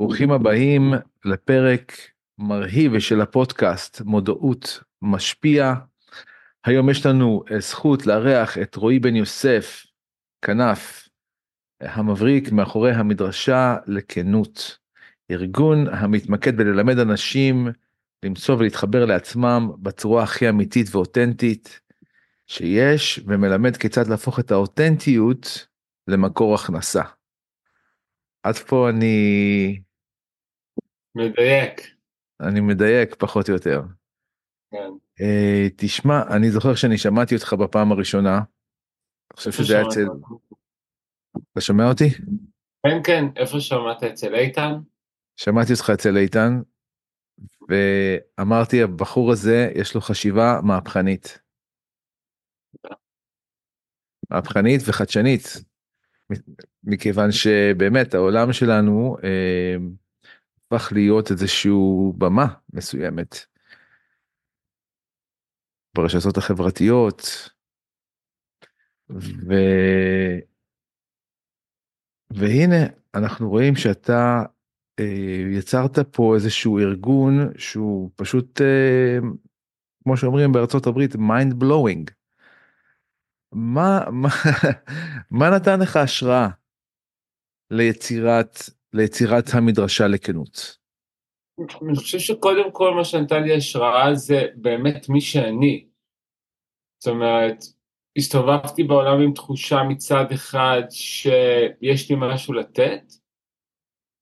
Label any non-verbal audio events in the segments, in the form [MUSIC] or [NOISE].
ברוכים הבאים לפרק מרהיב של הפודקאסט מודעות משפיע. היום יש לנו אה, זכות לארח את רועי בן יוסף, כנף, המבריק מאחורי המדרשה לכנות, ארגון המתמקד בללמד אנשים למצוא ולהתחבר לעצמם בצורה הכי אמיתית ואותנטית שיש, ומלמד כיצד להפוך את האותנטיות למקור הכנסה. עד פה אני מדייק. אני מדייק פחות או יותר. כן. Uh, תשמע, אני זוכר שאני שמעתי אותך בפעם הראשונה. אני חושב שזה היה אצל... אתה שומע אותי? כן, כן, איפה שמעת? אצל איתן? שמעתי אותך אצל איתן, ואמרתי, הבחור הזה, יש לו חשיבה מהפכנית. מהפכנית וחדשנית, מכיוון שבאמת העולם שלנו, אה, הפך להיות איזשהו במה מסוימת. ברשתות החברתיות. ו... והנה אנחנו רואים שאתה אה, יצרת פה איזשהו ארגון שהוא פשוט אה, כמו שאומרים בארצות הברית mind blowing. מה, מה, [LAUGHS] מה נתן לך השראה ליצירת ליצירת המדרשה לכנות? אני חושב שקודם כל מה שנתן לי השראה זה באמת מי שאני. זאת אומרת, הסתובבתי בעולם עם תחושה מצד אחד שיש לי משהו לתת,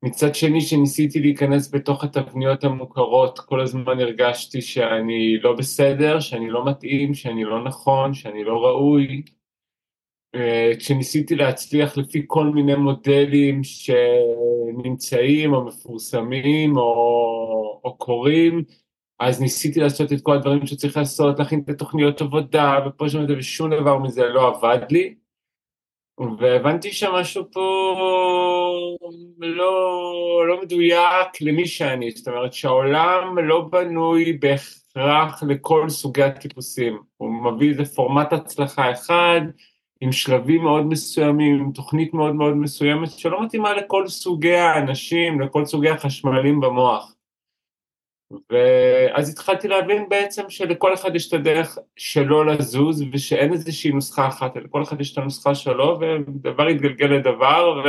מצד שני שניסיתי להיכנס בתוך התבניות המוכרות, כל הזמן הרגשתי שאני לא בסדר, שאני לא מתאים, שאני לא נכון, שאני לא ראוי, כשניסיתי להצליח לפי כל מיני מודלים שנמצאים או מפורסמים או, או קורים, אז ניסיתי לעשות את כל הדברים שצריך לעשות, להכין את התוכניות עבודה ופה שם ושום דבר מזה לא עבד לי. והבנתי שמשהו פה לא, לא מדויק למי שאני, זאת אומרת שהעולם לא בנוי בהכרח לכל סוגי הטיפוסים, הוא מביא איזה פורמט הצלחה אחד, עם שלבים מאוד מסוימים, עם תוכנית מאוד מאוד מסוימת, שלא מתאימה לכל סוגי האנשים, לכל סוגי החשמלים במוח. ואז התחלתי להבין בעצם שלכל אחד יש את הדרך שלו לזוז, ושאין איזושהי נוסחה אחת, לכל אחד יש את הנוסחה שלו, ודבר יתגלגל לדבר, ו...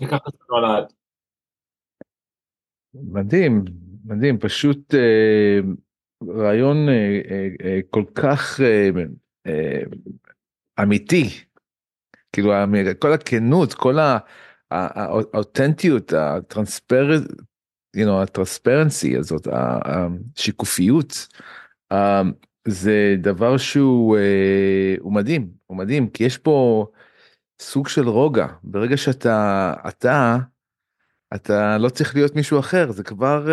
וככה זה נולד. מדהים, מדהים, פשוט אה, רעיון אה, אה, אה, כל כך אה, אמיתי, כאילו כל הכנות, כל האותנטיות, הטרנספרנסי הזאת, השיקופיות, אה, זה דבר שהוא אה, מדהים, הוא מדהים, כי יש פה סוג של רוגע, ברגע שאתה, אתה, אתה לא צריך להיות מישהו אחר, זה כבר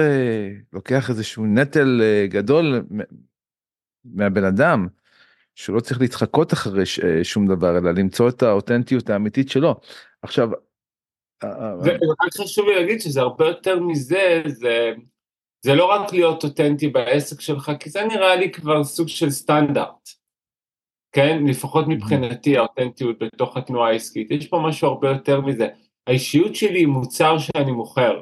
לוקח איזשהו נטל גדול מהבן אדם. שלא צריך להתחקות אחרי ש, אה, שום דבר אלא למצוא את האותנטיות האמיתית שלו. עכשיו. רק חשוב לי להגיד שזה הרבה יותר מזה, זה, זה לא רק להיות אותנטי בעסק שלך, כי זה נראה לי כבר סוג של סטנדרט. כן? לפחות מבחינתי האותנטיות בתוך התנועה העסקית. יש פה משהו הרבה יותר מזה. האישיות שלי היא מוצר שאני מוכר.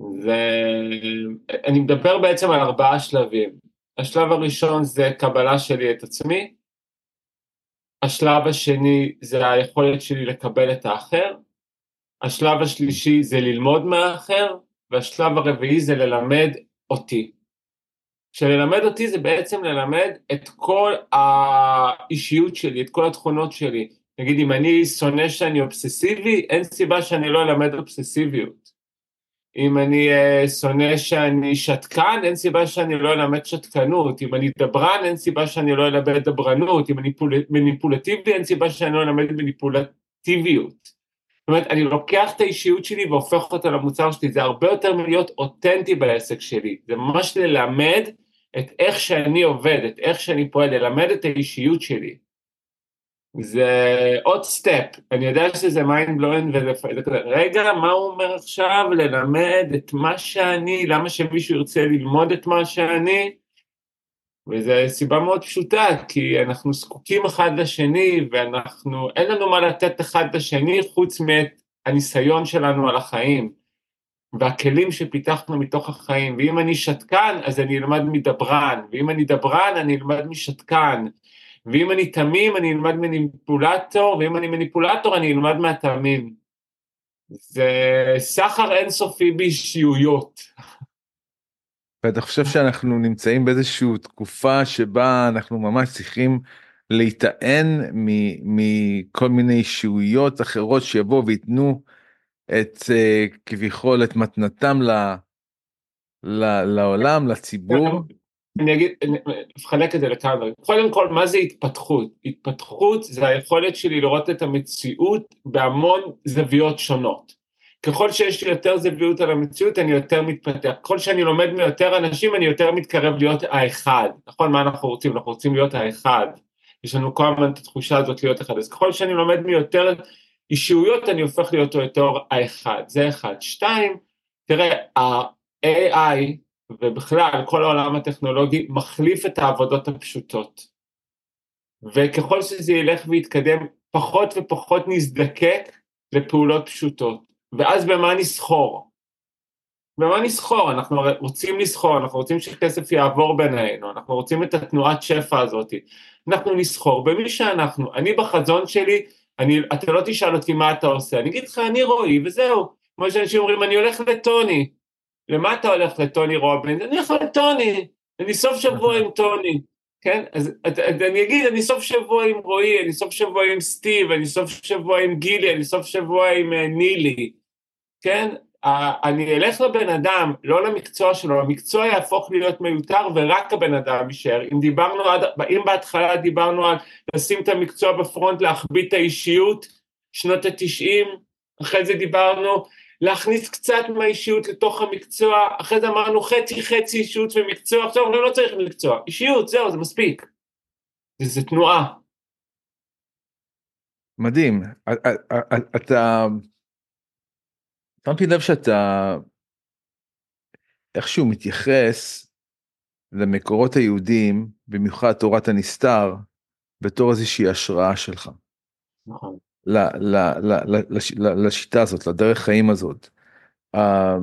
ואני מדבר בעצם על ארבעה שלבים. השלב הראשון זה קבלה שלי את עצמי, השלב השני זה היכולת שלי לקבל את האחר, השלב השלישי זה ללמוד מהאחר, והשלב הרביעי זה ללמד אותי. שללמד אותי זה בעצם ללמד את כל האישיות שלי, את כל התכונות שלי. נגיד אם אני שונא שאני אובססיבי, אין סיבה שאני לא אלמד אובססיביות. אם אני uh, שונא שאני שתקן, אין סיבה שאני לא אלמד שתקנות, אם אני דברן, אין סיבה שאני לא אלמד דברנות, אם אני מניפולטיבי, אין סיבה שאני לא אלמד מניפולטיביות. זאת אומרת, אני לוקח את האישיות שלי והופך אותה למוצר שלי, זה הרבה יותר מלהיות אותנטי בעסק שלי, זה ממש ללמד את איך שאני עובד, את איך שאני פועל, ללמד את האישיות שלי. זה עוד step, אני יודע שזה mind blowing וזה כזה, רגע, מה הוא אומר עכשיו? ללמד את מה שאני, למה שמישהו ירצה ללמוד את מה שאני? וזו סיבה מאוד פשוטה, כי אנחנו זקוקים אחד לשני, ואנחנו, אין לנו מה לתת אחד לשני חוץ מאת הניסיון שלנו על החיים, והכלים שפיתחנו מתוך החיים, ואם אני שתקן אז אני אלמד מדברן, ואם אני דברן אני אלמד משתקן, ואם אני תמים אני אלמד מניפולטור, ואם אני מניפולטור אני אלמד מהתמים. זה סחר אינסופי באישיויות. ואתה חושב שאנחנו נמצאים באיזושהי תקופה שבה אנחנו ממש צריכים להיטען מכל מיני אישיויות אחרות שיבואו וייתנו את uh, כביכול את מתנתם ל, ל, לעולם, לציבור? אני אגיד, אחלק את זה לכמה דברים. קודם כל, מה זה התפתחות? התפתחות זה היכולת שלי לראות את המציאות בהמון זוויות שונות. ככל שיש לי יותר זוויות על המציאות, אני יותר מתפתח. ככל שאני לומד מיותר אנשים, אני יותר מתקרב להיות האחד. נכון, מה אנחנו רוצים? אנחנו רוצים להיות האחד. יש לנו כל הזמן את התחושה הזאת להיות אחד. אז ככל שאני לומד מיותר אישיויות, אני הופך להיות יותר האחד. זה אחד. שתיים, תראה, ה-AI ובכלל כל העולם הטכנולוגי מחליף את העבודות הפשוטות. וככל שזה ילך ויתקדם, פחות ופחות נזדקק לפעולות פשוטות. ואז במה נסחור? במה נסחור? אנחנו רוצים לסחור, אנחנו רוצים שכסף יעבור בינינו, אנחנו רוצים את התנועת שפע הזאת. אנחנו נסחור במי שאנחנו. אני בחזון שלי, אני, אתה לא תשאל אותי מה אתה עושה, אני אגיד לך אני רועי וזהו. כמו שאנשים אומרים אני הולך לטוני. למה אתה הולך לטוני רובלין? אני הולך לטוני, אני סוף שבוע עם טוני. כן? אז אני אגיד, אני סוף שבוע עם רועי, אני סוף שבוע עם סטיב, אני סוף שבוע עם גילי, אני סוף שבוע עם uh, נילי, כן? Uh, אני אלך לבן אדם, לא למקצוע שלו, המקצוע יהפוך להיות מיותר ורק הבן אדם יישאר. אם דיברנו עד, אם בהתחלה דיברנו על לשים את המקצוע בפרונט, להחביא את האישיות, שנות התשעים, אחרי זה דיברנו להכניס קצת מהאישיות לתוך המקצוע, אחרי זה אמרנו חצי חצי אישיות ומקצוע, עכשיו אנחנו לא צריך מקצוע, אישיות, זהו, זה מספיק. זה תנועה. מדהים, אתה, שמתי לב שאתה איכשהו מתייחס למקורות היהודים, במיוחד תורת הנסתר, בתור איזושהי השראה שלך. נכון. לשיטה הזאת, לדרך חיים הזאת. אה,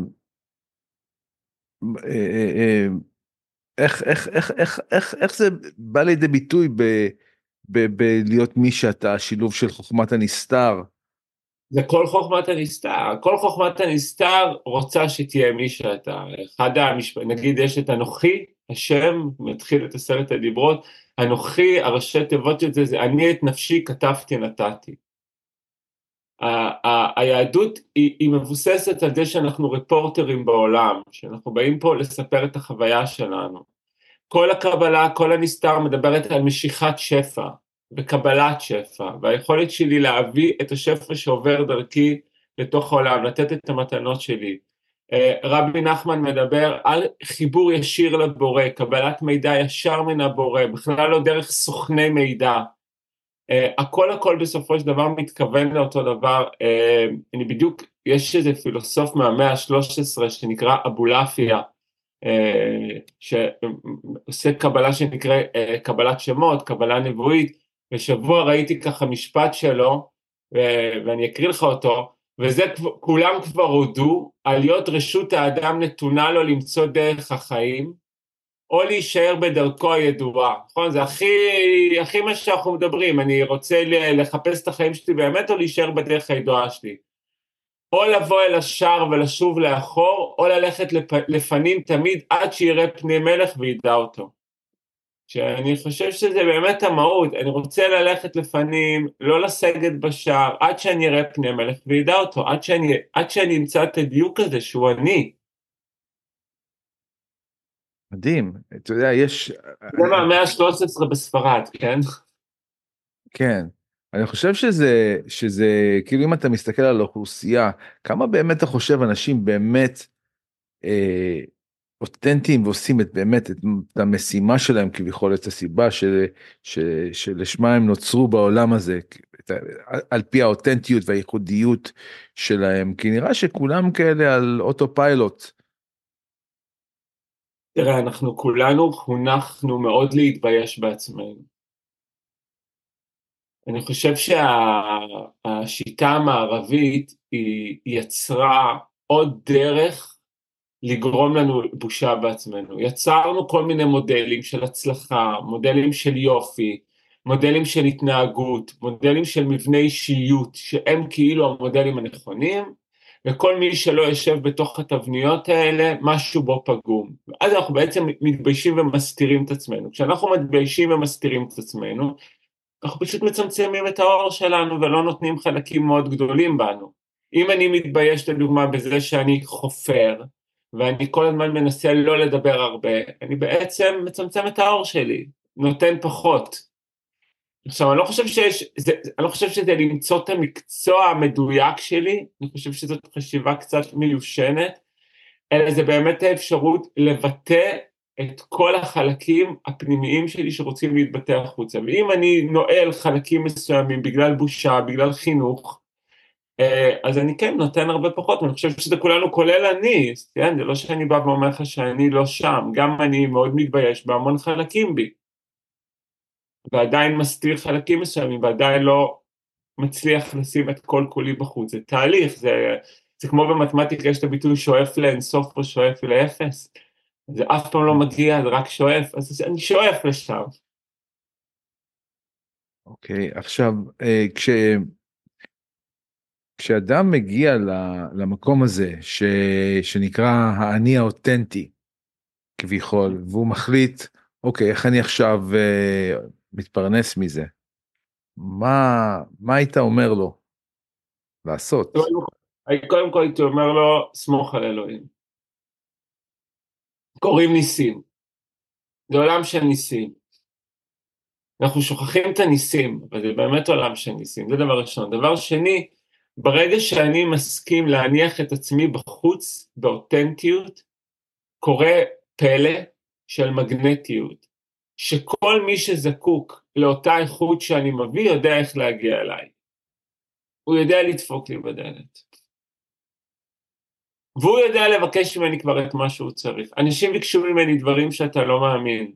אה, אה, איך, איך, איך, איך, איך, איך זה בא לידי ביטוי ב, ב, בלהיות מי שאתה, השילוב של חוכמת הנסתר? זה כל חוכמת הנסתר, כל חוכמת הנסתר רוצה שתהיה מי שאתה. אחד המשפטים, נגיד יש את אנוכי, השם, מתחיל את עשרת הדיברות, אנוכי, הראשי תיבות של זה, זה אני את נפשי כתבתי נתתי. היהדות היא, היא מבוססת על זה שאנחנו רפורטרים בעולם, שאנחנו באים פה לספר את החוויה שלנו. כל הקבלה, כל הנסתר מדברת על משיכת שפע וקבלת שפע, והיכולת שלי להביא את השפע שעובר דרכי לתוך העולם, לתת את המתנות שלי. אה, רבי נחמן מדבר על חיבור ישיר לבורא, קבלת מידע ישר מן הבורא, בכלל לא דרך סוכני מידע. Uh, הכל הכל בסופו של דבר מתכוון לאותו דבר, uh, אני בדיוק, יש איזה פילוסוף מהמאה ה-13 שנקרא אבולעפיה, uh, שעושה קבלה שנקרא uh, קבלת שמות, קבלה נבואית, ושבוע ראיתי ככה משפט שלו, ואני אקריא לך אותו, וזה כולם כבר הודו, על להיות רשות האדם נתונה לו למצוא דרך החיים, או להישאר בדרכו הידועה, נכון? זה הכי, הכי מה שאנחנו מדברים, אני רוצה לחפש את החיים שלי באמת או להישאר בדרך הידועה שלי. או לבוא אל השער ולשוב לאחור, או ללכת לפ, לפנים תמיד עד שיראה פני מלך וידע אותו. שאני חושב שזה באמת המהות, אני רוצה ללכת לפנים, לא לסגת בשער, עד שאני אראה פני מלך וידע אותו, עד שאני, עד שאני אמצא את הדיוק הזה שהוא אני. מדהים, אתה יודע, יש... זה מהמאה ה-13 בספרד, כן? כן. אני חושב שזה, שזה, כאילו אם אתה מסתכל על האוכלוסייה, כמה באמת אתה חושב אנשים באמת אה, אותנטיים ועושים את באמת את, את המשימה שלהם כביכול, את הסיבה של, של, שלשמה הם נוצרו בעולם הזה, את, על פי האותנטיות והייחודיות שלהם, כי נראה שכולם כאלה על אוטו פיילוט. תראה, אנחנו כולנו חונכנו מאוד להתבייש בעצמנו. אני חושב שהשיטה המערבית היא יצרה עוד דרך לגרום לנו בושה בעצמנו. יצרנו כל מיני מודלים של הצלחה, מודלים של יופי, מודלים של התנהגות, מודלים של מבנה אישיות, שהם כאילו המודלים הנכונים, וכל מי שלא יושב בתוך התבניות האלה, משהו בו פגום. אז אנחנו בעצם מתביישים ומסתירים את עצמנו. כשאנחנו מתביישים ומסתירים את עצמנו, אנחנו פשוט מצמצמים את האור שלנו ולא נותנים חלקים מאוד גדולים בנו. אם אני מתבייש לדוגמה בזה שאני חופר, ואני כל הזמן מנסה לא לדבר הרבה, אני בעצם מצמצם את האור שלי, נותן פחות. עכשיו אני לא חושב שיש, זה, אני לא חושב שזה למצוא את המקצוע המדויק שלי, אני חושב שזאת חשיבה קצת מיושנת, אלא זה באמת האפשרות לבטא את כל החלקים הפנימיים שלי שרוצים להתבטא החוצה, ואם אני נועל חלקים מסוימים בגלל בושה, בגלל חינוך, אה, אז אני כן נותן הרבה פחות, ואני חושב שזה כולנו כולל אני, כן? זה לא שאני בא ואומר לך שאני לא שם, גם אני מאוד מתבייש בהמון חלקים בי, ועדיין מסתיר חלקים מסוימים, ועדיין לא מצליח לשים את כל כולי בחוץ, זה תהליך, זה, זה כמו במתמטיקה יש את הביטוי שואף לאינסוף או שואף לאפס, זה אף פעם לא מגיע, זה רק שואף, אז אני שואף לשם. אוקיי, okay, עכשיו, אה, כש... כשאדם מגיע למקום הזה ש... שנקרא האני האותנטי כביכול והוא מחליט אוקיי איך אני עכשיו uh, מתפרנס מזה מה מה היית אומר לו לעשות? קודם כל הייתי אומר לו סמוך על אלוהים. קוראים ניסים. זה עולם של ניסים. אנחנו שוכחים את הניסים, אבל זה באמת עולם של ניסים, זה דבר ראשון. דבר שני, ברגע שאני מסכים להניח את עצמי בחוץ באותנטיות, קורה פלא של מגנטיות, שכל מי שזקוק לאותה איכות שאני מביא יודע איך להגיע אליי. הוא יודע לדפוק לי בדלת. והוא יודע לבקש ממני כבר את מה שהוא צריך. אנשים ביקשו ממני דברים שאתה לא מאמין.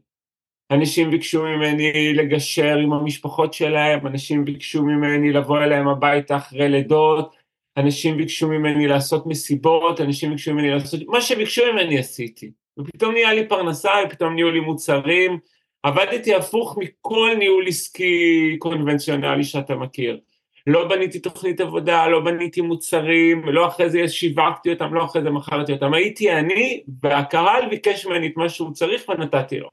אנשים ביקשו ממני לגשר עם המשפחות שלהם, אנשים ביקשו ממני לבוא אליהם הביתה אחרי לידות, אנשים ביקשו ממני לעשות מסיבות, אנשים ביקשו ממני לעשות, מה שביקשו ממני עשיתי. ופתאום נהיה לי פרנסה, ופתאום נהיו לי מוצרים, עבדתי הפוך מכל ניהול עסקי קונבנציונלי שאתה מכיר. לא בניתי תוכנית עבודה, לא בניתי מוצרים, לא אחרי זה שיווקתי אותם, לא אחרי זה מכרתי אותם, הייתי אני, והקהל ביקש ממני את מה שהוא צריך ונתתי לו.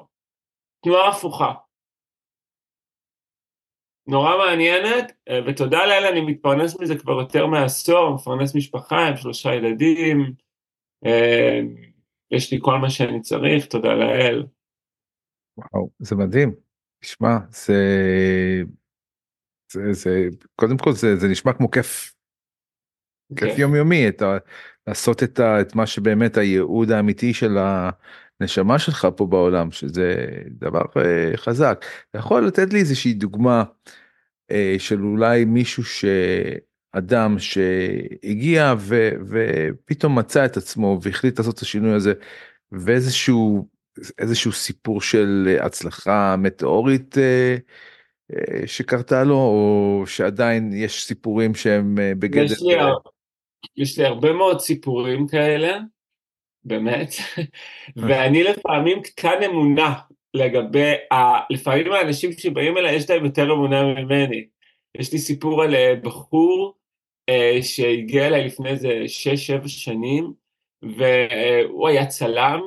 תנועה הפוכה. נורא מעניינת, ותודה לאל אני מתפרנס מזה כבר יותר מעשור, מפרנס משפחה עם שלושה ילדים, אה, יש לי כל מה שאני צריך, תודה לאל. וואו, זה מדהים. תשמע, זה... זה, זה קודם כל זה, זה נשמע כמו כיף. Okay. כיף כן. יומיומי, את ה, לעשות את, ה, את מה שבאמת הייעוד האמיתי של הנשמה שלך פה בעולם, שזה דבר uh, חזק. אתה יכול לתת לי איזושהי דוגמה uh, של אולי מישהו שאדם שהגיע ו, ופתאום מצא את עצמו והחליט לעשות את השינוי הזה ואיזשהו איזשהו סיפור של הצלחה מטאורית. Uh, אה, שקרתה לו או שעדיין יש סיפורים שהם אה, בגדר... יש לי, יש לי הרבה מאוד סיפורים כאלה, באמת, ואני לפעמים קטן אמונה לגבי, ה... לפעמים האנשים שבאים אליי יש להם יותר אמונה ממני. יש לי סיפור על אה, בחור שהגיע אליי לפני איזה 6-7 שנים, והוא היה צלם,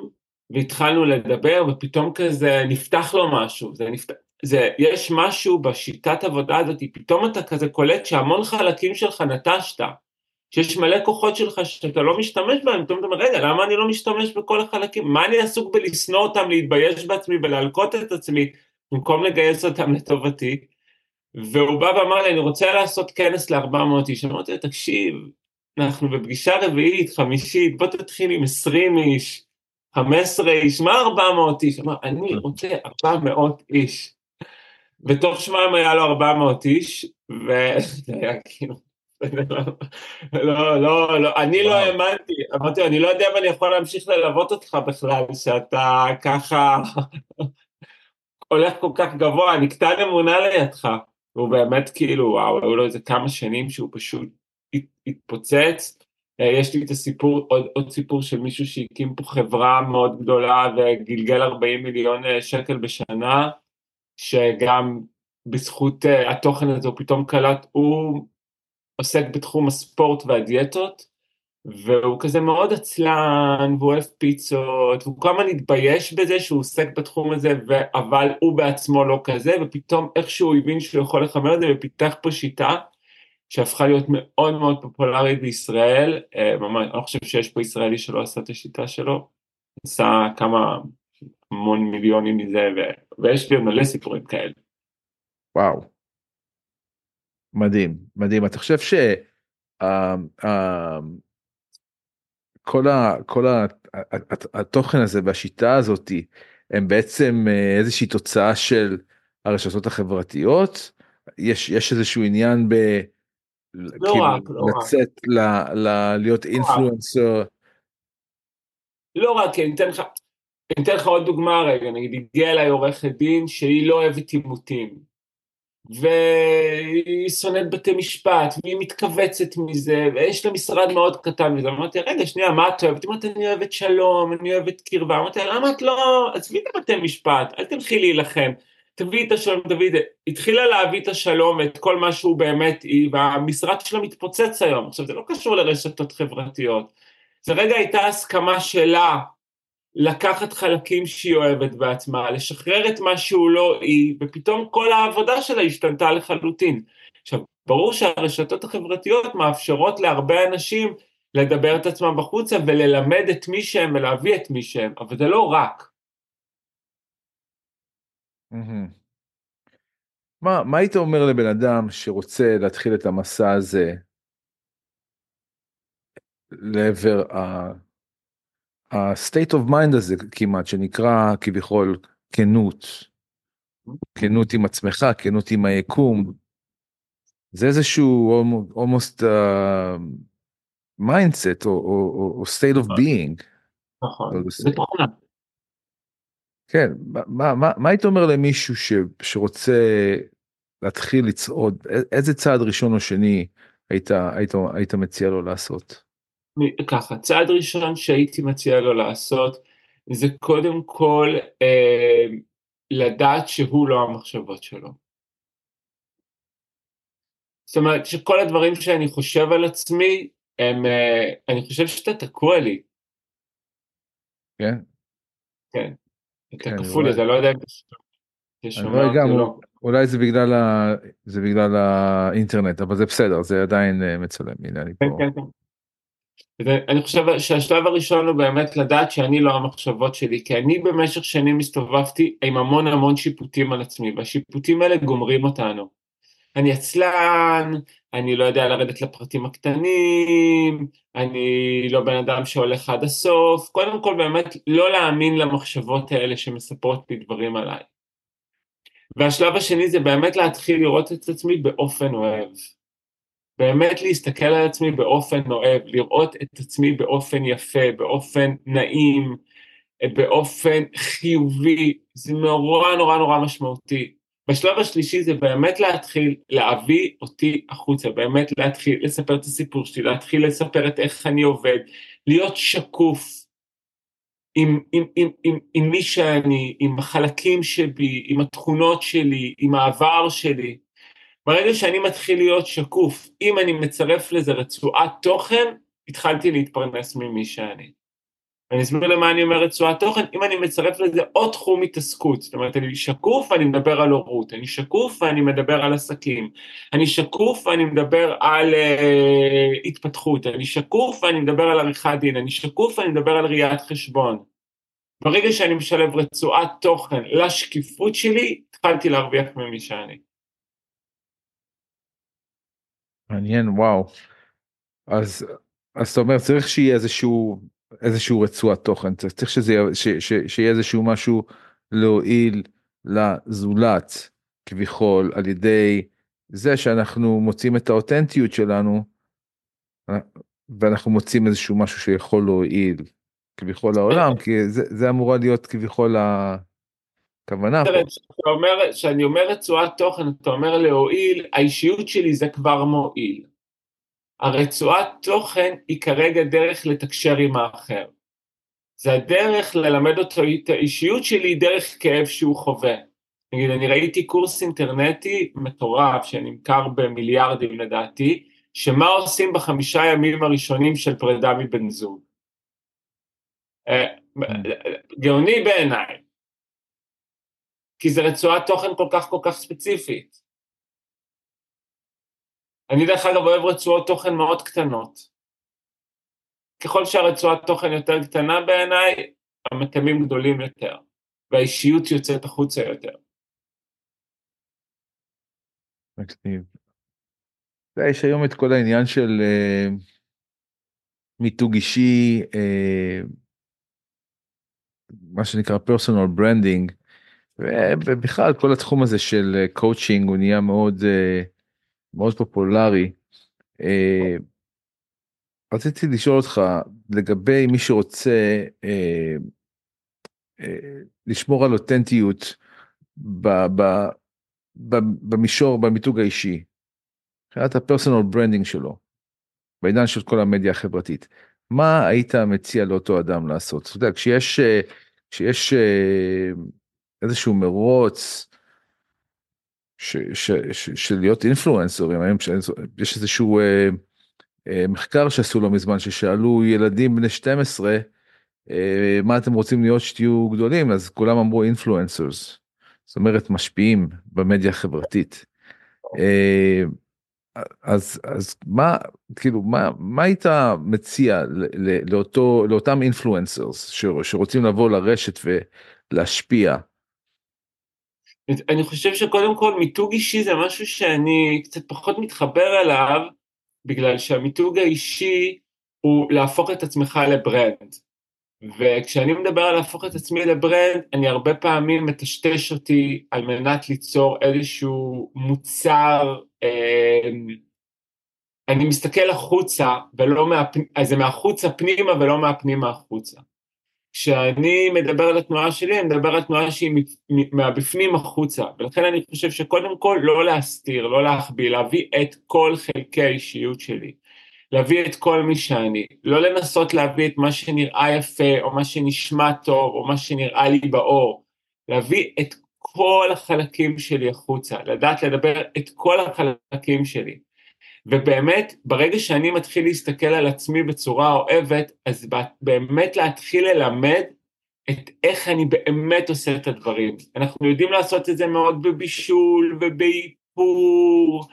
והתחלנו לדבר, ופתאום כזה נפתח לו משהו, זה נפתח, זה, יש משהו בשיטת עבודה הזאת, פתאום אתה כזה קולט שהמון חלקים שלך נטשת, שיש מלא כוחות שלך שאתה לא משתמש בהם, פתאום אתה אומר, רגע, למה אני לא משתמש בכל החלקים? מה אני עסוק בלשנוא אותם, להתבייש בעצמי ולהלקוט את עצמי, במקום לגייס אותם לטובתי? והוא בא ואמר לי, אני רוצה לעשות כנס ל-400 איש. אמרתי לו, תקשיב, אנחנו בפגישה רביעית, חמישית, בוא תתחיל עם 20 איש, 15 איש, מה 400 איש? אמר, אני רוצה 400 איש. בתוך שבועיים היה לו 400 איש, וזה היה כאילו, לא, לא, לא, אני לא האמנתי, אמרתי, אני לא יודע אם אני יכול להמשיך ללוות אותך בכלל, שאתה ככה הולך כל כך גבוה, אני קטן אמונה לידך. והוא באמת כאילו וואו היו לו איזה כמה שנים שהוא פשוט התפוצץ. יש לי את הסיפור עוד, עוד סיפור של מישהו שהקים פה חברה מאוד גדולה וגלגל 40 מיליון שקל בשנה שגם בזכות התוכן הזה הוא פתאום קלט הוא עוסק בתחום הספורט והדיאטות והוא כזה מאוד עצלן והוא אוהב פיצות והוא כל הזמן התבייש בזה שהוא עוסק בתחום הזה. אבל הוא בעצמו לא כזה ופתאום איכשהו הבין שהוא יכול לחמר את זה ופיתח פה שיטה שהפכה להיות מאוד מאוד פופולרית בישראל, אה, ממש, אני לא חושב שיש פה ישראלי שלא עשה את השיטה שלו, עשה כמה המון מיליונים מזה ו... ויש לי מלא סיפורים כאלה. וואו. מדהים, מדהים. אתה חושב ש... Uh, uh, כל, ה, כל ה, התוכן הזה והשיטה הזאתי הם בעצם אה, איזושהי תוצאה של הרשתות החברתיות יש יש איזשהו עניין ב... לא כאילו רק, לא לצאת ל, ל, להיות אינפלואנסר. לא רק, אני אתן לך, אני אתן לך עוד דוגמה רגע, נגיד הגיעה אליי עורכת דין שהיא לא אוהבת עימותים. והיא שונאת בתי משפט, והיא מתכווצת מזה, ויש לה משרד מאוד קטן מזה, אמרתי, רגע, שנייה, מה את אוהבת? אמרתי, אני אוהבת שלום, אני אוהבת קרבה, אמרתי, למה את לא, עזבי את הבתי משפט, אל תלכי להילחם, תביאי את השלום, את זה, התחילה להביא את השלום ואת כל מה שהוא באמת היא, והמשרד שלה מתפוצץ היום, עכשיו זה לא קשור לרשתות חברתיות, זה רגע הייתה הסכמה שלה לקחת חלקים שהיא אוהבת בעצמה, לשחרר את מה שהוא לא היא, ופתאום כל העבודה שלה השתנתה לחלוטין. עכשיו, ברור שהרשתות החברתיות מאפשרות להרבה אנשים לדבר את עצמם בחוצה וללמד את מי שהם ולהביא את מי שהם, אבל זה לא רק. מה, מה היית אומר לבן אדם שרוצה להתחיל את המסע הזה לעבר. ה-state of mind הזה כמעט שנקרא כביכול כנות, כנות עם עצמך, כנות עם היקום, זה איזשהו almost uh, mindset או, או, או state of being. נכון, כן, מה, מה, מה היית אומר למישהו ש, שרוצה להתחיל לצעוד, איזה צעד ראשון או שני היית, היית, היית מציע לו לעשות? ככה, צעד ראשון שהייתי מציע לו לעשות זה קודם כל אה, לדעת שהוא לא המחשבות שלו. זאת אומרת שכל הדברים שאני חושב על עצמי הם, אה, אני חושב שאתה תקוע לי. כן. כן. אתה כן, כפול לי, אני לא יודע אם אתה שומע אותי או לא. אולי זה בגלל, ה... זה בגלל האינטרנט, אבל זה בסדר, זה עדיין אה, מצלם, הנה אני כן, פה. כן, כן. ואני חושב שהשלב הראשון הוא באמת לדעת שאני לא המחשבות שלי, כי אני במשך שנים הסתובבתי עם המון המון שיפוטים על עצמי, והשיפוטים האלה גומרים אותנו. אני עצלן, אני לא יודע לרדת לפרטים הקטנים, אני לא בן אדם שהולך עד הסוף, קודם כל באמת לא להאמין למחשבות האלה שמספרות לי דברים עליי. והשלב השני זה באמת להתחיל לראות את עצמי באופן אוהב. באמת להסתכל על עצמי באופן אוהב, לראות את עצמי באופן יפה, באופן נעים, באופן חיובי, זה נורא נורא נורא משמעותי. בשלב השלישי זה באמת להתחיל להביא אותי החוצה, באמת להתחיל לספר את הסיפור שלי, להתחיל לספר את איך אני עובד, להיות שקוף עם, עם, עם, עם, עם מי שאני, עם החלקים שבי, עם התכונות שלי, עם העבר שלי. ברגע שאני מתחיל להיות שקוף, אם אני מצרף לזה רצועת תוכן, התחלתי להתפרנס ממי שאני. אני אסביר למה אני אומר רצועת תוכן, אם אני מצרף לזה עוד תחום התעסקות, זאת אומרת אני שקוף ואני מדבר על הורות, אני שקוף ואני מדבר על עסקים, אני שקוף ואני מדבר על uh, התפתחות, אני שקוף ואני מדבר על עריכת דין, אני שקוף ואני מדבר על ראיית חשבון. ברגע שאני משלב רצועת תוכן לשקיפות שלי, התחלתי להרוויח ממי שאני. מעניין וואו אז אז אתה אומר צריך שיהיה איזשהו איזשהו רצועת תוכן צריך שזה ש, ש, שיהיה איזשהו משהו להועיל לזולת כביכול על ידי זה שאנחנו מוצאים את האותנטיות שלנו ואנחנו מוצאים איזשהו משהו שיכול להועיל כביכול לעולם כי זה, זה אמורה להיות כביכול כוונה פה. כשאני אומר רצועת תוכן, אתה אומר להועיל, האישיות שלי זה כבר מועיל. הרצועת תוכן היא כרגע דרך לתקשר עם האחר. זה הדרך ללמד אותו את האישיות שלי דרך כאב שהוא חווה. נגיד, אני ראיתי קורס אינטרנטי מטורף שנמכר במיליארדים לדעתי, שמה עושים בחמישה ימים הראשונים של פרידה מבן זוג. אה, גאוני בעיניי, כי זה רצועת תוכן כל כך כל כך ספציפית. אני דרך אגב אוהב רצועות תוכן מאוד קטנות. ככל שהרצועת תוכן יותר קטנה בעיניי, המתאמים גדולים יותר, והאישיות יוצאת החוצה יותר. מקסים. יש היום את כל העניין של uh, מיתוג אישי, אה, מה שנקרא personal branding, ובכלל כל התחום הזה של קואוצ'ינג אה, הוא נהיה מאוד אה, מאוד פופולרי. אה, רציתי לשאול אותך לגבי מי שרוצה uh, uh, לשמור על אותנטיות במישור, במיתוג האישי, מבחינת ה personal branding שלו, בעידן של כל המדיה החברתית, מה היית מציע לאותו אדם לעשות? אתה יודע, כשיש, אה, כשיש אה, איזשהו מרוץ של להיות אינפלואנסרים, יש איזשהו אה, אה, מחקר שעשו לא מזמן, ששאלו ילדים בני 12, אה, מה אתם רוצים להיות שתהיו גדולים, אז כולם אמרו influencers. זאת אומרת משפיעים במדיה החברתית. אה, אז אז מה כאילו מה מה היית מציע לאותו לאותם אינפלואנסרס שרוצים לבוא לרשת ולהשפיע. אני חושב שקודם כל מיתוג אישי זה משהו שאני קצת פחות מתחבר אליו בגלל שהמיתוג האישי הוא להפוך את עצמך לברנד. וכשאני מדבר על להפוך את עצמי לברנד, אני הרבה פעמים מטשטש אותי על מנת ליצור איזשהו מוצר, אה, אני מסתכל החוצה, ולא מהפ... אז זה מהחוצה פנימה ולא מהפנימה החוצה. כשאני מדבר על התנועה שלי, אני מדבר על תנועה שהיא מהבפנים החוצה, ולכן אני חושב שקודם כל לא להסתיר, לא להחביא, להביא את כל חלקי האישיות שלי. להביא את כל מי שאני, לא לנסות להביא את מה שנראה יפה, או מה שנשמע טוב, או מה שנראה לי באור, להביא את כל החלקים שלי החוצה, לדעת לדבר את כל החלקים שלי. ובאמת, ברגע שאני מתחיל להסתכל על עצמי בצורה אוהבת, אז באמת להתחיל ללמד את איך אני באמת עושה את הדברים. אנחנו יודעים לעשות את זה מאוד בבישול ובאיפור,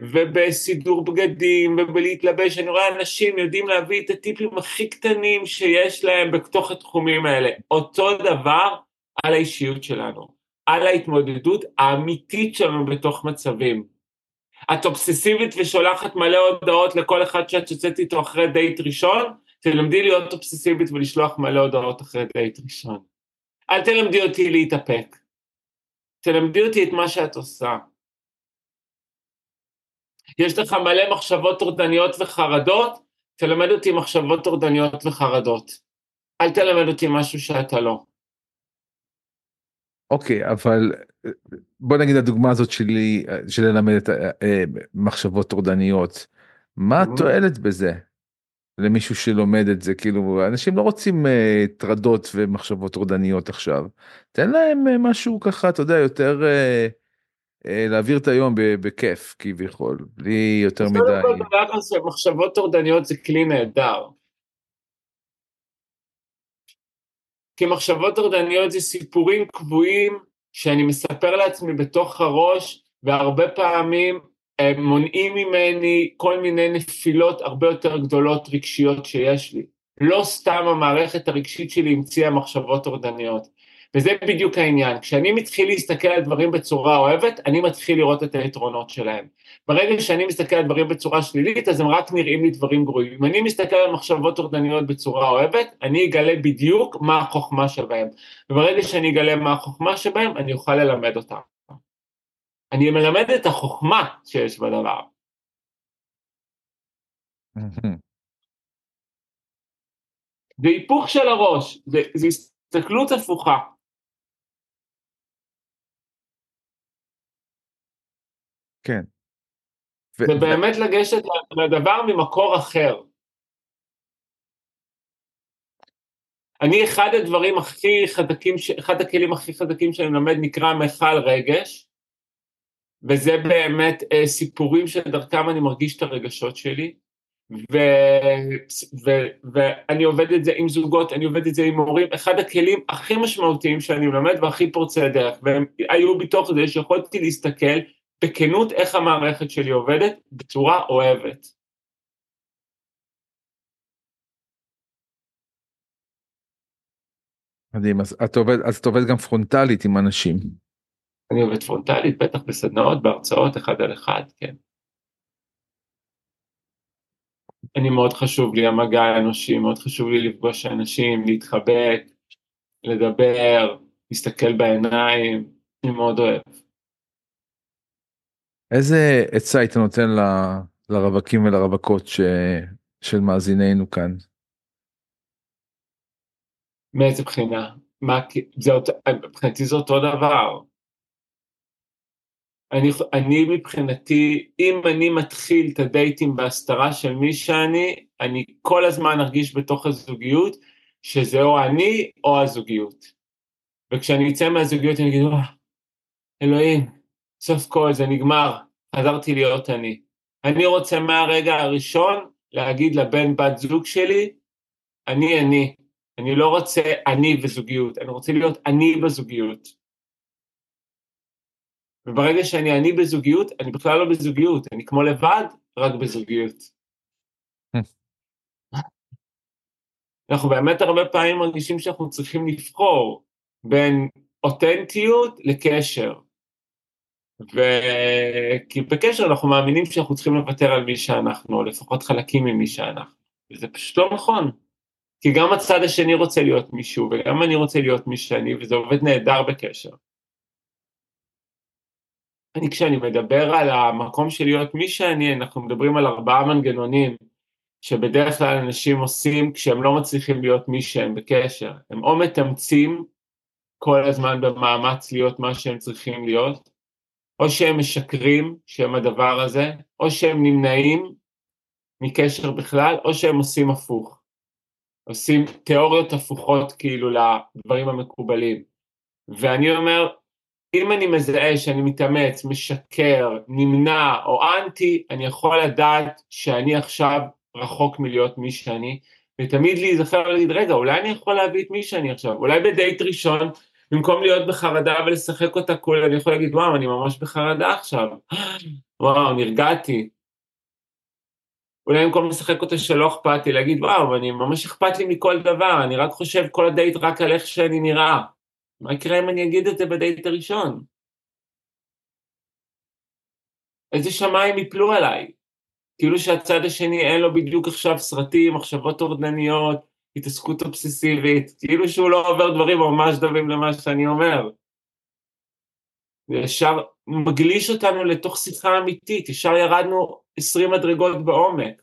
ובסידור בגדים ובלהתלבש, אני רואה אנשים יודעים להביא את הטיפים הכי קטנים שיש להם בתוך התחומים האלה. אותו דבר על האישיות שלנו, על ההתמודדות האמיתית שלנו בתוך מצבים. את אובססיבית ושולחת מלא הודעות לכל אחד שאת יוצאת איתו אחרי דייט ראשון, תלמדי להיות אובססיבית ולשלוח מלא הודעות אחרי דייט ראשון. אל תלמדי אותי להתאפק. תלמדי אותי את מה שאת עושה. יש לך מלא מחשבות טורדניות וחרדות, תלמד אותי מחשבות טורדניות וחרדות. אל תלמד אותי משהו שאתה לא. אוקיי, okay, אבל בוא נגיד הדוגמה הזאת שלי, של ללמד את אה, מחשבות טורדניות, מה התועלת בזה? למישהו שלומד את זה, כאילו, אנשים לא רוצים אה, טרדות ומחשבות טורדניות עכשיו. תן להם משהו ככה, אתה יודע, יותר... אה, להעביר את היום בכיף כביכול, בלי יותר מדי. מחשבות טורדניות זה כלי נהדר. כי מחשבות טורדניות זה סיפורים קבועים שאני מספר לעצמי בתוך הראש, והרבה פעמים הם מונעים ממני כל מיני נפילות הרבה יותר גדולות רגשיות שיש לי. לא סתם המערכת הרגשית שלי המציאה מחשבות טורדניות. וזה בדיוק העניין, כשאני מתחיל להסתכל על דברים בצורה אוהבת, אני מתחיל לראות את היתרונות שלהם. ברגע שאני מסתכל על דברים בצורה שלילית, אז הם רק נראים לי דברים גרועים. אם אני מסתכל על מחשבות טורדניות בצורה אוהבת, אני אגלה בדיוק מה החוכמה שבהם. וברגע שאני אגלה מה החוכמה שבהם, אני אוכל ללמד אותם. אני מלמד את החוכמה שיש בדבר. [LAUGHS] זה היפוך של הראש, זה, זה הסתכלות הפוכה. כן. ו- זה באמת לגשת לדבר ממקור אחר. אני אחד הדברים הכי חזקים, אחד הכלים הכי חזקים שאני מלמד נקרא מכל רגש, וזה באמת אה, סיפורים שדרכם אני מרגיש את הרגשות שלי, ו, ו, ואני עובד את זה עם זוגות, אני עובד את זה עם הורים, אחד הכלים הכי משמעותיים שאני מלמד והכי פורצי דרך, והם היו בתוך זה שיכולתי להסתכל בכנות איך המערכת שלי עובדת בצורה אוהבת. מדהים, אז אתה עובד, אז אתה עובד גם פרונטלית עם אנשים. אני עובד פרונטלית, בטח בסדנאות, בהרצאות, אחד על אחד, כן. אני מאוד חשוב לי המגע האנושי, מאוד חשוב לי לפגוש אנשים, להתחבק, לדבר, להסתכל בעיניים, אני מאוד אוהב. איזה עצה היית נותן ל, לרווקים ולרווקות ש, של מאזיננו כאן? מאיזה בחינה? מה, זה, מבחינתי זה אותו דבר. אני, אני מבחינתי, אם אני מתחיל את הדייטים בהסתרה של מי שאני, אני כל הזמן ארגיש בתוך הזוגיות שזה או אני או הזוגיות. וכשאני אצא מהזוגיות אני אגיד, וואו, אלוהים, סוף כל זה נגמר, חזרתי להיות אני. אני רוצה מהרגע הראשון להגיד לבן בת זוג שלי, אני אני. אני לא רוצה אני וזוגיות, אני רוצה להיות אני בזוגיות. וברגע שאני אני בזוגיות, אני בכלל לא בזוגיות, אני כמו לבד, רק בזוגיות. [LAUGHS] אנחנו באמת הרבה פעמים מרגישים שאנחנו צריכים לבחור בין אותנטיות לקשר. וכי בקשר אנחנו מאמינים שאנחנו צריכים לוותר על מי שאנחנו, או לפחות חלקים ממי שאנחנו, וזה פשוט לא נכון. כי גם הצד השני רוצה להיות מישהו, וגם אני רוצה להיות מי שאני, וזה עובד נהדר בקשר. אני כשאני מדבר על המקום של להיות מי שאני, אנחנו מדברים על ארבעה מנגנונים שבדרך כלל אנשים עושים כשהם לא מצליחים להיות מי שהם בקשר. הם או מתאמצים כל הזמן במאמץ להיות מה שהם צריכים להיות, או שהם משקרים שהם הדבר הזה, או שהם נמנעים מקשר בכלל, או שהם עושים הפוך. עושים תיאוריות הפוכות כאילו לדברים המקובלים. ואני אומר, אם אני מזהה שאני מתאמץ, משקר, נמנע או אנטי, אני יכול לדעת שאני עכשיו רחוק מלהיות מי שאני, ותמיד להיזכר ולהגיד, רגע, אולי אני יכול להביא את מי שאני עכשיו, אולי בדייט ראשון, במקום להיות בחרדה ולשחק אותה כול, אני יכול להגיד, וואו, אני ממש בחרדה עכשיו, וואו, נרגעתי. אולי במקום לשחק אותה שלא אכפת לי, להגיד, וואו, אני ממש אכפת לי מכל דבר, אני רק חושב כל הדייט רק על איך שאני נראה. מה יקרה אם אני אגיד את זה בדייט הראשון? איזה שמיים יפלו עליי? כאילו שהצד השני אין לו בדיוק עכשיו סרטים, מחשבות טורדניות, התעסקות אובססיבית, כאילו שהוא לא עובר דברים ממש דומים למה שאני אומר. זה ישר מגליש אותנו לתוך שיחה אמיתית, ישר ירדנו עשרים מדרגות בעומק.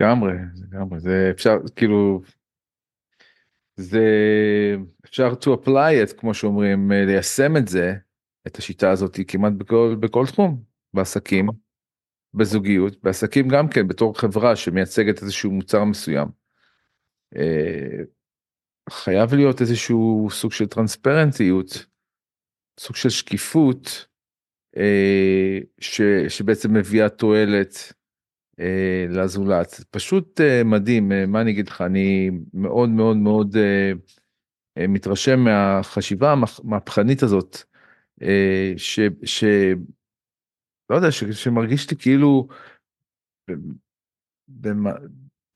לגמרי, לגמרי, זה אפשר, כאילו, זה אפשר to apply it כמו שאומרים אה, ליישם את זה את השיטה הזאת כמעט בכל בכל תחום בעסקים בזוגיות בעסקים גם כן בתור חברה שמייצגת איזשהו מוצר מסוים. אה, חייב להיות איזשהו סוג של טרנספרנטיות סוג של שקיפות אה, ש, שבעצם מביאה תועלת אה, לזולת. פשוט מדהים, מה אני אגיד לך, אני מאוד מאוד מאוד מתרשם מהחשיבה המהפכנית הזאת, ש... ש... לא יודע, ש... שמרגיש לי כאילו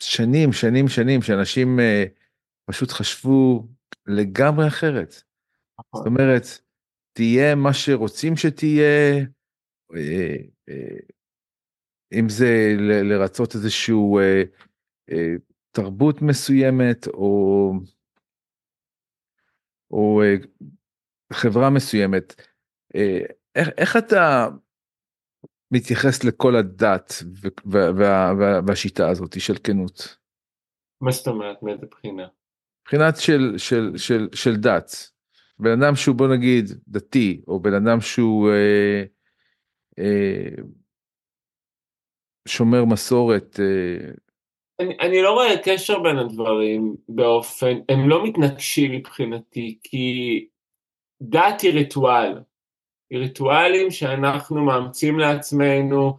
שנים, שנים, שנים, שאנשים פשוט חשבו לגמרי אחרת. נכון. זאת אומרת, תהיה מה שרוצים שתהיה, אם זה ל- לרצות איזשהו אה, אה, תרבות מסוימת או, או אה, חברה מסוימת. אה, איך, איך אתה מתייחס לכל הדת וה, וה, וה, והשיטה הזאת של כנות? מה זאת אומרת? מאיזה בחינה? מבחינת של, של, של, של דת. בן אדם שהוא בוא נגיד דתי, או בן אדם שהוא אה, אה, שומר מסורת. אה... אני, אני לא רואה קשר בין הדברים באופן, הם לא מתנגשים מבחינתי, כי דת היא ריטואל. ריטואלים שאנחנו מאמצים לעצמנו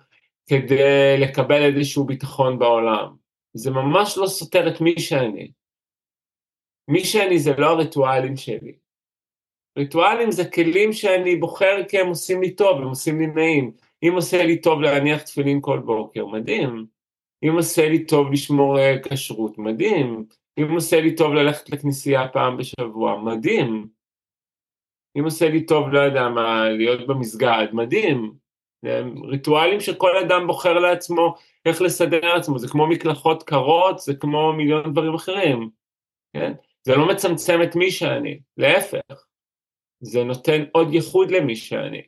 כדי לקבל איזשהו ביטחון בעולם. זה ממש לא סותר את מי שאני. מי שאני זה לא הריטואלים שלי. ריטואלים זה כלים שאני בוחר כי הם עושים לי טוב, הם עושים לי נעים. אם עושה לי טוב להניח תפילין כל בוקר, מדהים. אם עושה לי טוב לשמור אה, כשרות, מדהים. אם עושה לי טוב ללכת לכנסייה פעם בשבוע, מדהים. אם עושה לי טוב, לא יודע מה, להיות במסגד, מדהים. ריטואלים שכל אדם בוחר לעצמו איך לסדר לעצמו, זה כמו מקלחות קרות, זה כמו מיליון דברים אחרים, כן? זה לא מצמצם את מי שאני, להפך, זה נותן עוד ייחוד למי שאני.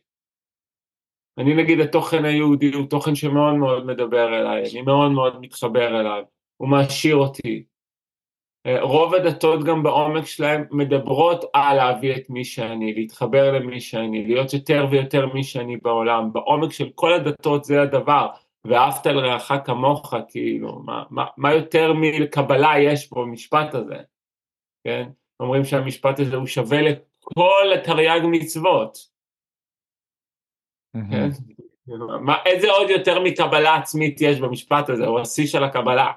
אני נגיד התוכן היהודי הוא תוכן שמאוד מאוד מדבר אליי, אני מאוד מאוד מתחבר אליו, הוא מעשיר אותי. אה, רוב הדתות גם בעומק שלהם מדברות על להביא את מי שאני, להתחבר למי שאני, להיות יותר ויותר מי שאני בעולם, בעומק של כל הדתות זה הדבר, ואהבת לרעך כמוך, כאילו, מה, מה, מה יותר מקבלה יש במשפט הזה, כן? אומרים שהמשפט הזה הוא שווה לכל התרי"ג מצוות. כן? מה, איזה עוד יותר מקבלה עצמית יש במשפט הזה, הוא השיא של הקבלה.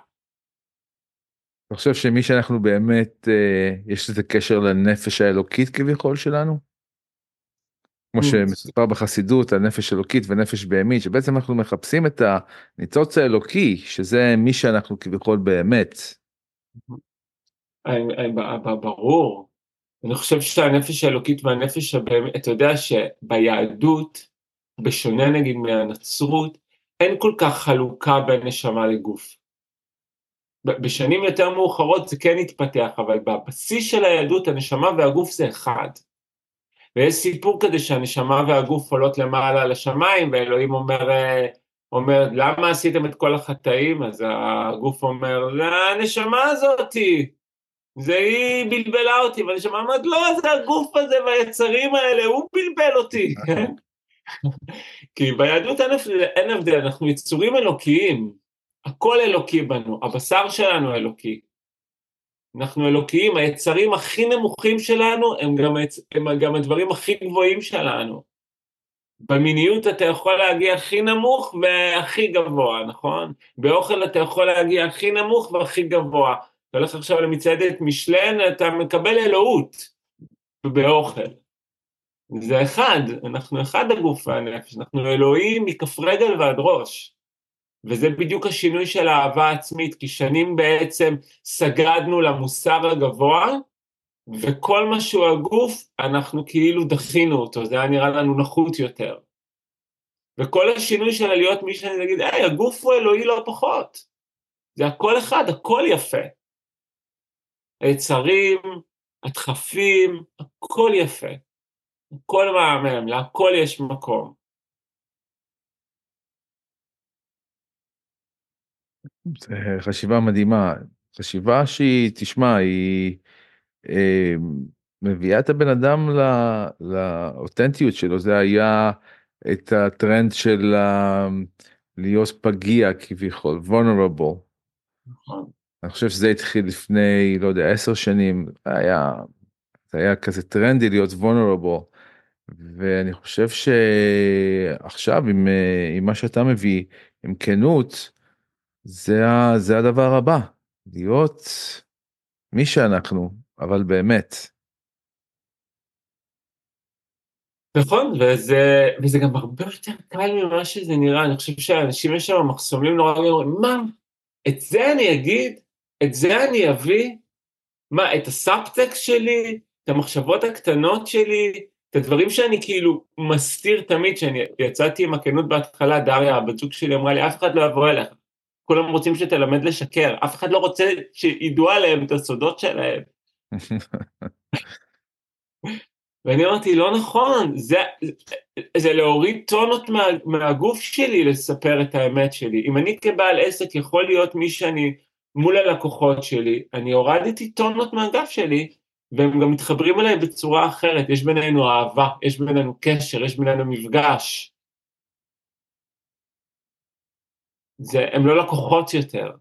אני חושב שמי שאנחנו באמת, אה, יש לזה קשר לנפש האלוקית כביכול שלנו? כמו שמסופר בחסידות, הנפש אלוקית ונפש בהמית, שבעצם אנחנו מחפשים את הניצוץ האלוקי, שזה מי שאנחנו כביכול באמת. ברור. אני חושב שהנפש האלוקית והנפש הבהמית, אתה יודע שביהדות, בשונה נגיד מהנצרות, אין כל כך חלוקה בין נשמה לגוף. בשנים יותר מאוחרות זה כן התפתח, אבל בבסיס של היהדות הנשמה והגוף זה אחד. ויש סיפור כזה שהנשמה והגוף עולות למעלה לשמיים, ואלוהים אומר, אה, אומר, למה עשיתם את כל החטאים? אז הגוף אומר, הנשמה הזאתי, זה היא בלבלה אותי, והנשמה אומרת, לא, זה הגוף הזה והיצרים האלה, הוא בלבל אותי, כן? [LAUGHS] כי ביהדות אין הבדל, אנחנו יצורים אלוקיים, הכל אלוקי בנו, הבשר שלנו אלוקי. אנחנו אלוקיים, היצרים הכי נמוכים שלנו הם גם, הם גם הדברים הכי גבוהים שלנו. במיניות אתה יכול להגיע הכי נמוך והכי גבוה, נכון? באוכל אתה יכול להגיע הכי נמוך והכי גבוה. אתה הולך עכשיו למצעדת משלן, אתה מקבל אלוהות באוכל. זה אחד, אנחנו אחד הגוף והנפש, אנחנו אלוהים מכף רגל ועד ראש. וזה בדיוק השינוי של האהבה העצמית, כי שנים בעצם סגדנו למוסר הגבוה, וכל מה שהוא הגוף, אנחנו כאילו דחינו אותו, זה היה נראה לנו נחות יותר. וכל השינוי של להיות מי שאני אגיד, היי, הגוף הוא אלוהי לא פחות. זה הכל אחד, הכל יפה. היצרים, הדחפים, הכל יפה. הכל מהמם, להכל יש מקום. זה חשיבה מדהימה, חשיבה שהיא, תשמע, היא אה, מביאה את הבן אדם לא, לאותנטיות שלו, זה היה את הטרנד של אה, להיות פגיע כביכול, vulnerable. נכון. אני חושב שזה התחיל לפני, לא יודע, עשר שנים, היה, זה היה כזה טרנדי להיות vulnerable. ואני חושב שעכשיו עם, אה, עם מה שאתה מביא, עם כנות, זה, ה, זה הדבר הבא, להיות מי שאנחנו, אבל באמת. נכון, וזה, וזה גם הרבה יותר קל ממה שזה נראה, אני חושב שאנשים יש שם מחסומים נורא גדולים, מה, את זה אני אגיד? את זה אני אביא? מה, את הסאבטקסט שלי? את המחשבות הקטנות שלי? את הדברים שאני כאילו מסתיר תמיד, שאני יצאתי עם הכנות בהתחלה, דריה, הבת זוג שלי אמרה לי, אף אחד לא יבוא אליך. כולם רוצים שתלמד לשקר, אף אחד לא רוצה שידעו עליהם את הסודות שלהם. [LAUGHS] ואני אמרתי, לא נכון, זה, זה להוריד טונות מה, מהגוף שלי לספר את האמת שלי. אם אני כבעל עסק יכול להיות מי שאני מול הלקוחות שלי, אני הורדתי טונות מהגף שלי, והם גם מתחברים אליי בצורה אחרת, יש בינינו אהבה, יש בינינו קשר, יש בינינו מפגש. זה, הם לא לקוחות יותר,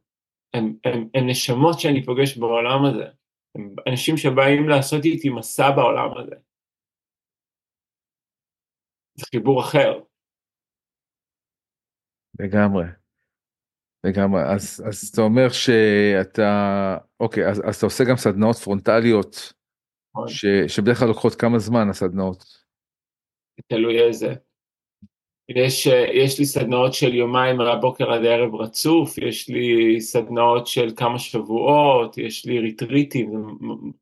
הם, הם, הם נשמות שאני פוגש בעולם הזה, הם אנשים שבאים לעשות איתי מסע בעולם הזה. זה חיבור אחר. לגמרי. לגמרי, אז, אז אתה אומר שאתה, אוקיי, אז, אז אתה עושה גם סדנאות פרונטליות, נכון. ש, שבדרך כלל לוקחות כמה זמן הסדנאות? תלוי איזה. יש, יש לי סדנאות של יומיים מהבוקר עד הערב רצוף, יש לי סדנאות של כמה שבועות, יש לי ריטריטים,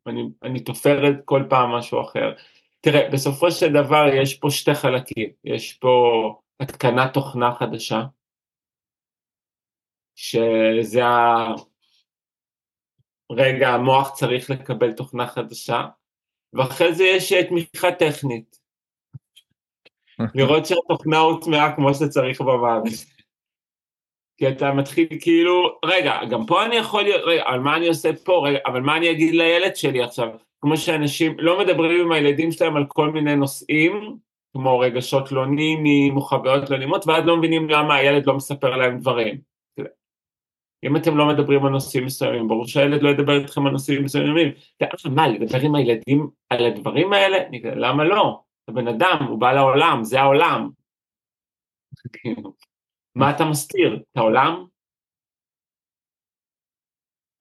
אני, אני תופרת כל פעם משהו אחר. תראה, בסופו של דבר יש פה שתי חלקים, יש פה התקנת תוכנה חדשה, שזה ה... רגע, המוח צריך לקבל תוכנה חדשה, ואחרי זה יש תמיכה טכנית. לראות שהתוכנה הוטמעה כמו שצריך במערכת. כי אתה מתחיל כאילו, רגע, גם פה אני יכול להיות, רגע, אבל מה אני עושה פה, רגע, אבל מה אני אגיד לילד שלי עכשיו? כמו שאנשים לא מדברים עם הילדים שלהם על כל מיני נושאים, כמו רגשות לא נעימים או חוויות לא נעימות, ואז לא מבינים למה הילד לא מספר להם דברים. אם אתם לא מדברים על נושאים מסוימים, ברור שהילד לא ידבר איתכם על נושאים מסוימים. מה, לדבר עם הילדים על הדברים האלה? למה לא? הבן אדם, הוא בא לעולם, זה העולם. מה אתה מסתיר? את העולם?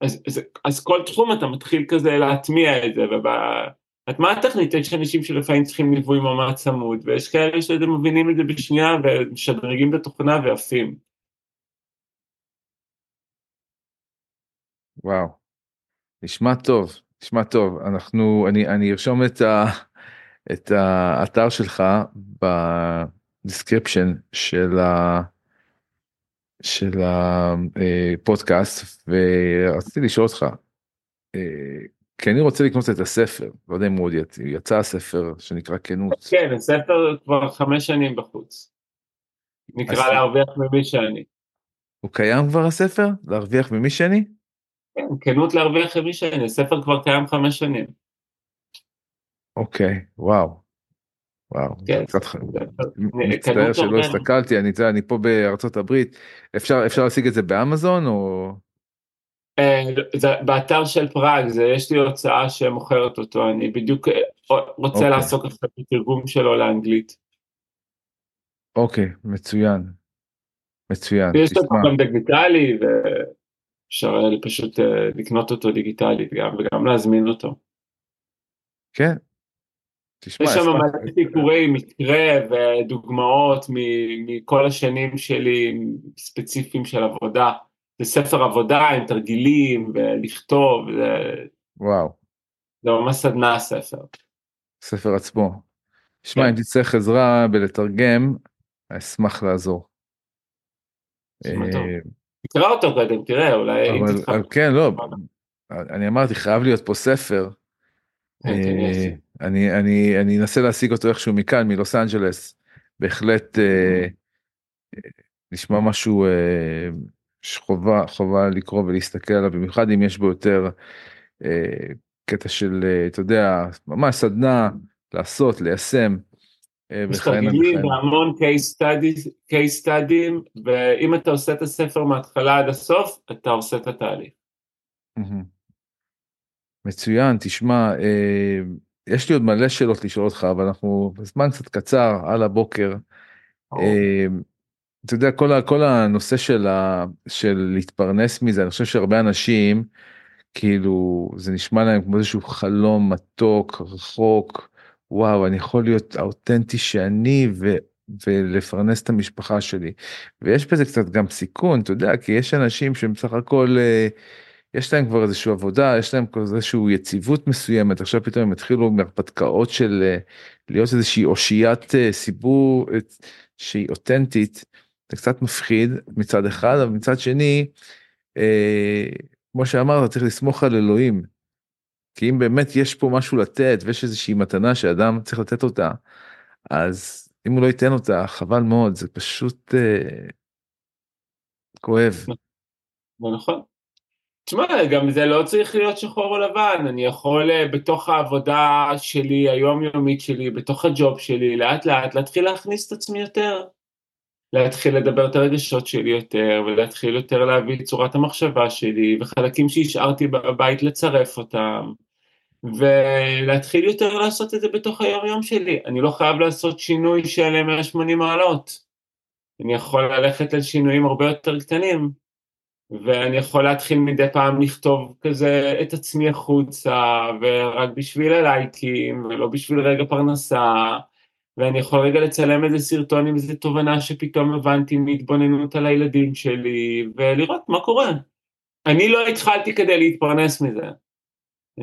אז, אז, אז כל תחום אתה מתחיל כזה להטמיע את זה, ובהטמעה הטכנית יש אנשים שלפעמים צריכים ליווי ממש צמוד, ויש כאלה שאתם מבינים את זה בשנייה ומשדרגים את התוכנה ויפים. וואו, נשמע טוב, נשמע טוב. אנחנו, אני, אני ארשום את, ה, את האתר שלך ב description של, ה, של הפודקאסט, ורציתי לשאול אותך, אה, כי אני רוצה לקנות את הספר, לא יודע אם הוא עוד יצא הספר שנקרא כנות. כן, הספר כבר חמש שנים בחוץ. נקרא להרוויח ממי שאני. הוא קיים כבר הספר? להרוויח ממי שאני? כן, כנות להרוויח ממי שאני, הספר כבר קיים חמש שנים. אוקיי, וואו. וואו, כן, קצת מצטער שלא הסתכלתי, אני, אני פה בארצות הברית, אפשר, אפשר להשיג את זה באמזון או? אה, זה באתר של פראג, זה יש לי הוצאה שמוכרת אותו, אני בדיוק אה, רוצה אוקיי. לעסוק עכשיו בתרגום שלו לאנגלית. אוקיי, מצוין. מצוין. יש לו גם דיגיטלי ואפשר פשוט אה, לקנות אותו דיגיטלית גם וגם להזמין אותו. כן, תשמע, יש שם מלא סיפורי מקרה ודוגמאות מכל השנים שלי ספציפיים של עבודה. זה ספר עבודה עם תרגילים ולכתוב. זה... וואו. זה ממש סדנה הספר. ספר עצמו. תשמע, כן. אם תצטרך עזרה בלתרגם, אשמח לעזור. אה, תקרא אותו קודם, תראה, אולי... אבל כן, לא, אני אמרתי, חייב להיות פה ספר. אני, אני, אני אנסה להשיג אותו איכשהו מכאן, מלוס אנג'לס. בהחלט אה, נשמע משהו אה, שחובה חובה לקרוא ולהסתכל עליו, במיוחד אם יש בו יותר אה, קטע של, אה, אתה יודע, ממש סדנה, לעשות, ליישם. אה, יש תרגילים והמון case studies, ואם אתה עושה את הספר מההתחלה עד הסוף, אתה עושה את התהליך. מצוין, תשמע, אה, יש לי עוד מלא שאלות לשאול אותך, אבל אנחנו בזמן קצת קצר, על הבוקר. אה, אתה יודע, כל, כל הנושא של, ה, של להתפרנס מזה, אני חושב שהרבה אנשים, כאילו, זה נשמע להם כמו איזשהו חלום מתוק, רחוק, וואו, אני יכול להיות האותנטי שאני ו, ולפרנס את המשפחה שלי. ויש בזה קצת גם סיכון, אתה יודע, כי יש אנשים שהם בסך הכל... אה, יש להם כבר איזושהי עבודה, יש להם כבר איזושהי יציבות מסוימת, עכשיו פתאום הם התחילו מהרפתקאות של אה, להיות איזושהי אושיית אה, סיפור אה, שהיא אותנטית, זה קצת מפחיד מצד אחד, אבל מצד שני, כמו שאמרת, צריך לסמוך על אלוהים. כי אם באמת יש פה משהו לתת ויש איזושהי מתנה שאדם צריך לתת אותה, אז אם הוא לא ייתן אותה, חבל מאוד, זה פשוט אה, כואב. נכון. תשמע, גם זה לא צריך להיות שחור או לבן, אני יכול אה, בתוך העבודה שלי, היומיומית שלי, בתוך הג'וב שלי, לאט לאט להתחיל להכניס את עצמי יותר. להתחיל לדבר את הרגשות שלי יותר, ולהתחיל יותר להביא את צורת המחשבה שלי, וחלקים שהשארתי בבית לצרף אותם, ולהתחיל יותר לעשות את זה בתוך היום יום שלי. אני לא חייב לעשות שינוי של 180 מעלות. אני יכול ללכת על שינויים הרבה יותר קטנים, ואני יכול להתחיל מדי פעם לכתוב כזה את עצמי החוצה, ורק בשביל הלייקים, ולא בשביל רגע פרנסה, ואני יכול רגע לצלם איזה סרטון עם איזה תובנה שפתאום הבנתי מהתבוננות על הילדים שלי, ולראות מה קורה. אני לא התחלתי כדי להתפרנס מזה.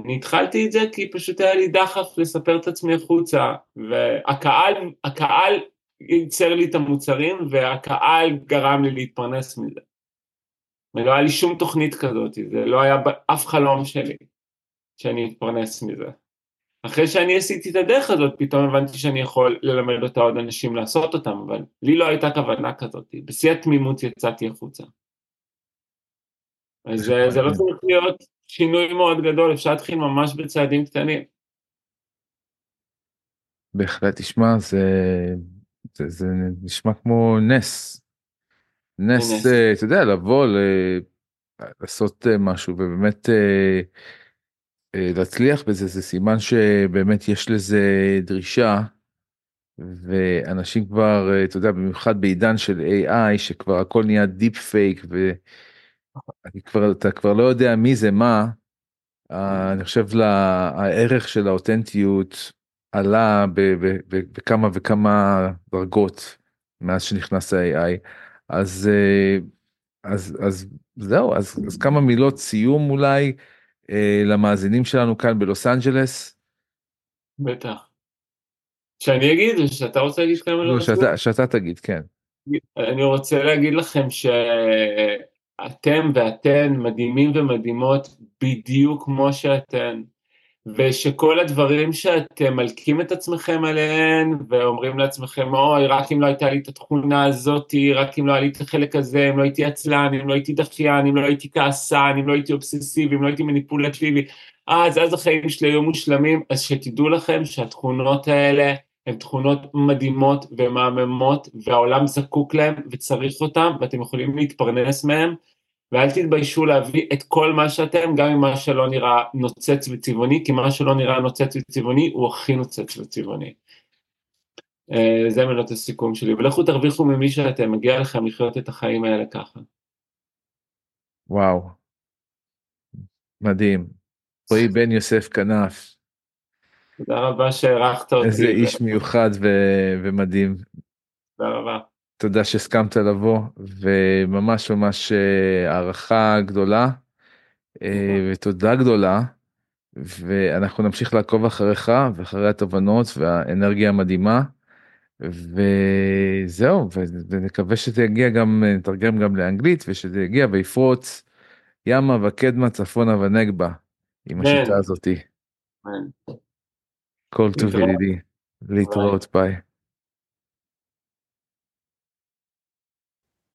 אני התחלתי את זה כי פשוט היה לי דחף לספר את עצמי החוצה, והקהל, הקהל ייצר לי את המוצרים, והקהל גרם לי להתפרנס מזה. ולא היה לי שום תוכנית כזאת, זה לא היה באף חלום שלי שאני אתפרנס מזה. אחרי שאני עשיתי את הדרך הזאת, פתאום הבנתי שאני יכול ללמד אותה עוד אנשים לעשות אותם, אבל לי לא הייתה כוונה כזאת, בשיא התמימות יצאתי החוצה. אז זה, זה לא צריך להיות שינוי מאוד גדול, אפשר להתחיל ממש בצעדים קטנים. בהחלט, תשמע, זה, זה, זה נשמע כמו נס. נס. אה, אתה יודע, לבוא, ל... לעשות אה, משהו, ובאמת... אה, להצליח בזה זה סימן שבאמת יש לזה דרישה. ואנשים כבר אתה יודע במיוחד בעידן של AI שכבר הכל נהיה deep fake ואתה כבר לא יודע מי זה מה. אני חושב שהערך של האותנטיות עלה בכמה וכמה דרגות מאז שנכנס ה-AI אז אה, אז אז זהו אז, אז כמה מילות סיום אולי. אה, למאזינים שלנו כאן בלוס אנג'לס? בטח. שאני אגיד או שאתה רוצה להגיד כמה מילות? לא, שאתה, שאתה תגיד, כן. אני רוצה להגיד לכם שאתם ואתן מדהימים ומדהימות בדיוק כמו שאתן. ושכל הדברים שאתם מלקים את עצמכם עליהן ואומרים לעצמכם אוי רק אם לא הייתה לי את התכונה הזאתי רק אם לא היה לי את החלק הזה אם לא הייתי עצלן אם לא הייתי דחיין אם לא הייתי כעסן אם לא הייתי אובססיבי אם לא הייתי מניפולטיבי אז אז החיים שלי היו מושלמים. אז שתדעו לכם שהתכונות האלה הן תכונות מדהימות ומהממות והעולם זקוק להם וצריך אותם ואתם יכולים להתפרנס מהם ואל תתביישו להביא את כל מה שאתם, גם אם מה שלא נראה נוצץ וצבעוני, כי מה שלא נראה נוצץ וצבעוני הוא הכי נוצץ וצבעוני. Uh, זה מילות הסיכום שלי, ולכו תרוויחו ממי שאתם, מגיע לכם לחיות את החיים האלה ככה. וואו, מדהים. רועי בן יוסף כנף. תודה רבה שהערכת אותי. איזה איש מיוחד ו- ומדהים. תודה רבה. תודה שהסכמת לבוא וממש ממש אה, הערכה גדולה אה, ותודה גדולה ואנחנו נמשיך לעקוב אחריך ואחרי התובנות והאנרגיה המדהימה וזהו ונקווה שזה יגיע גם נתרגם גם לאנגלית ושזה יגיע ויפרוץ ימה וקדמה צפונה ונגבה עם השיטה הזאתי. כל טוב ידידי. להתראות ביי.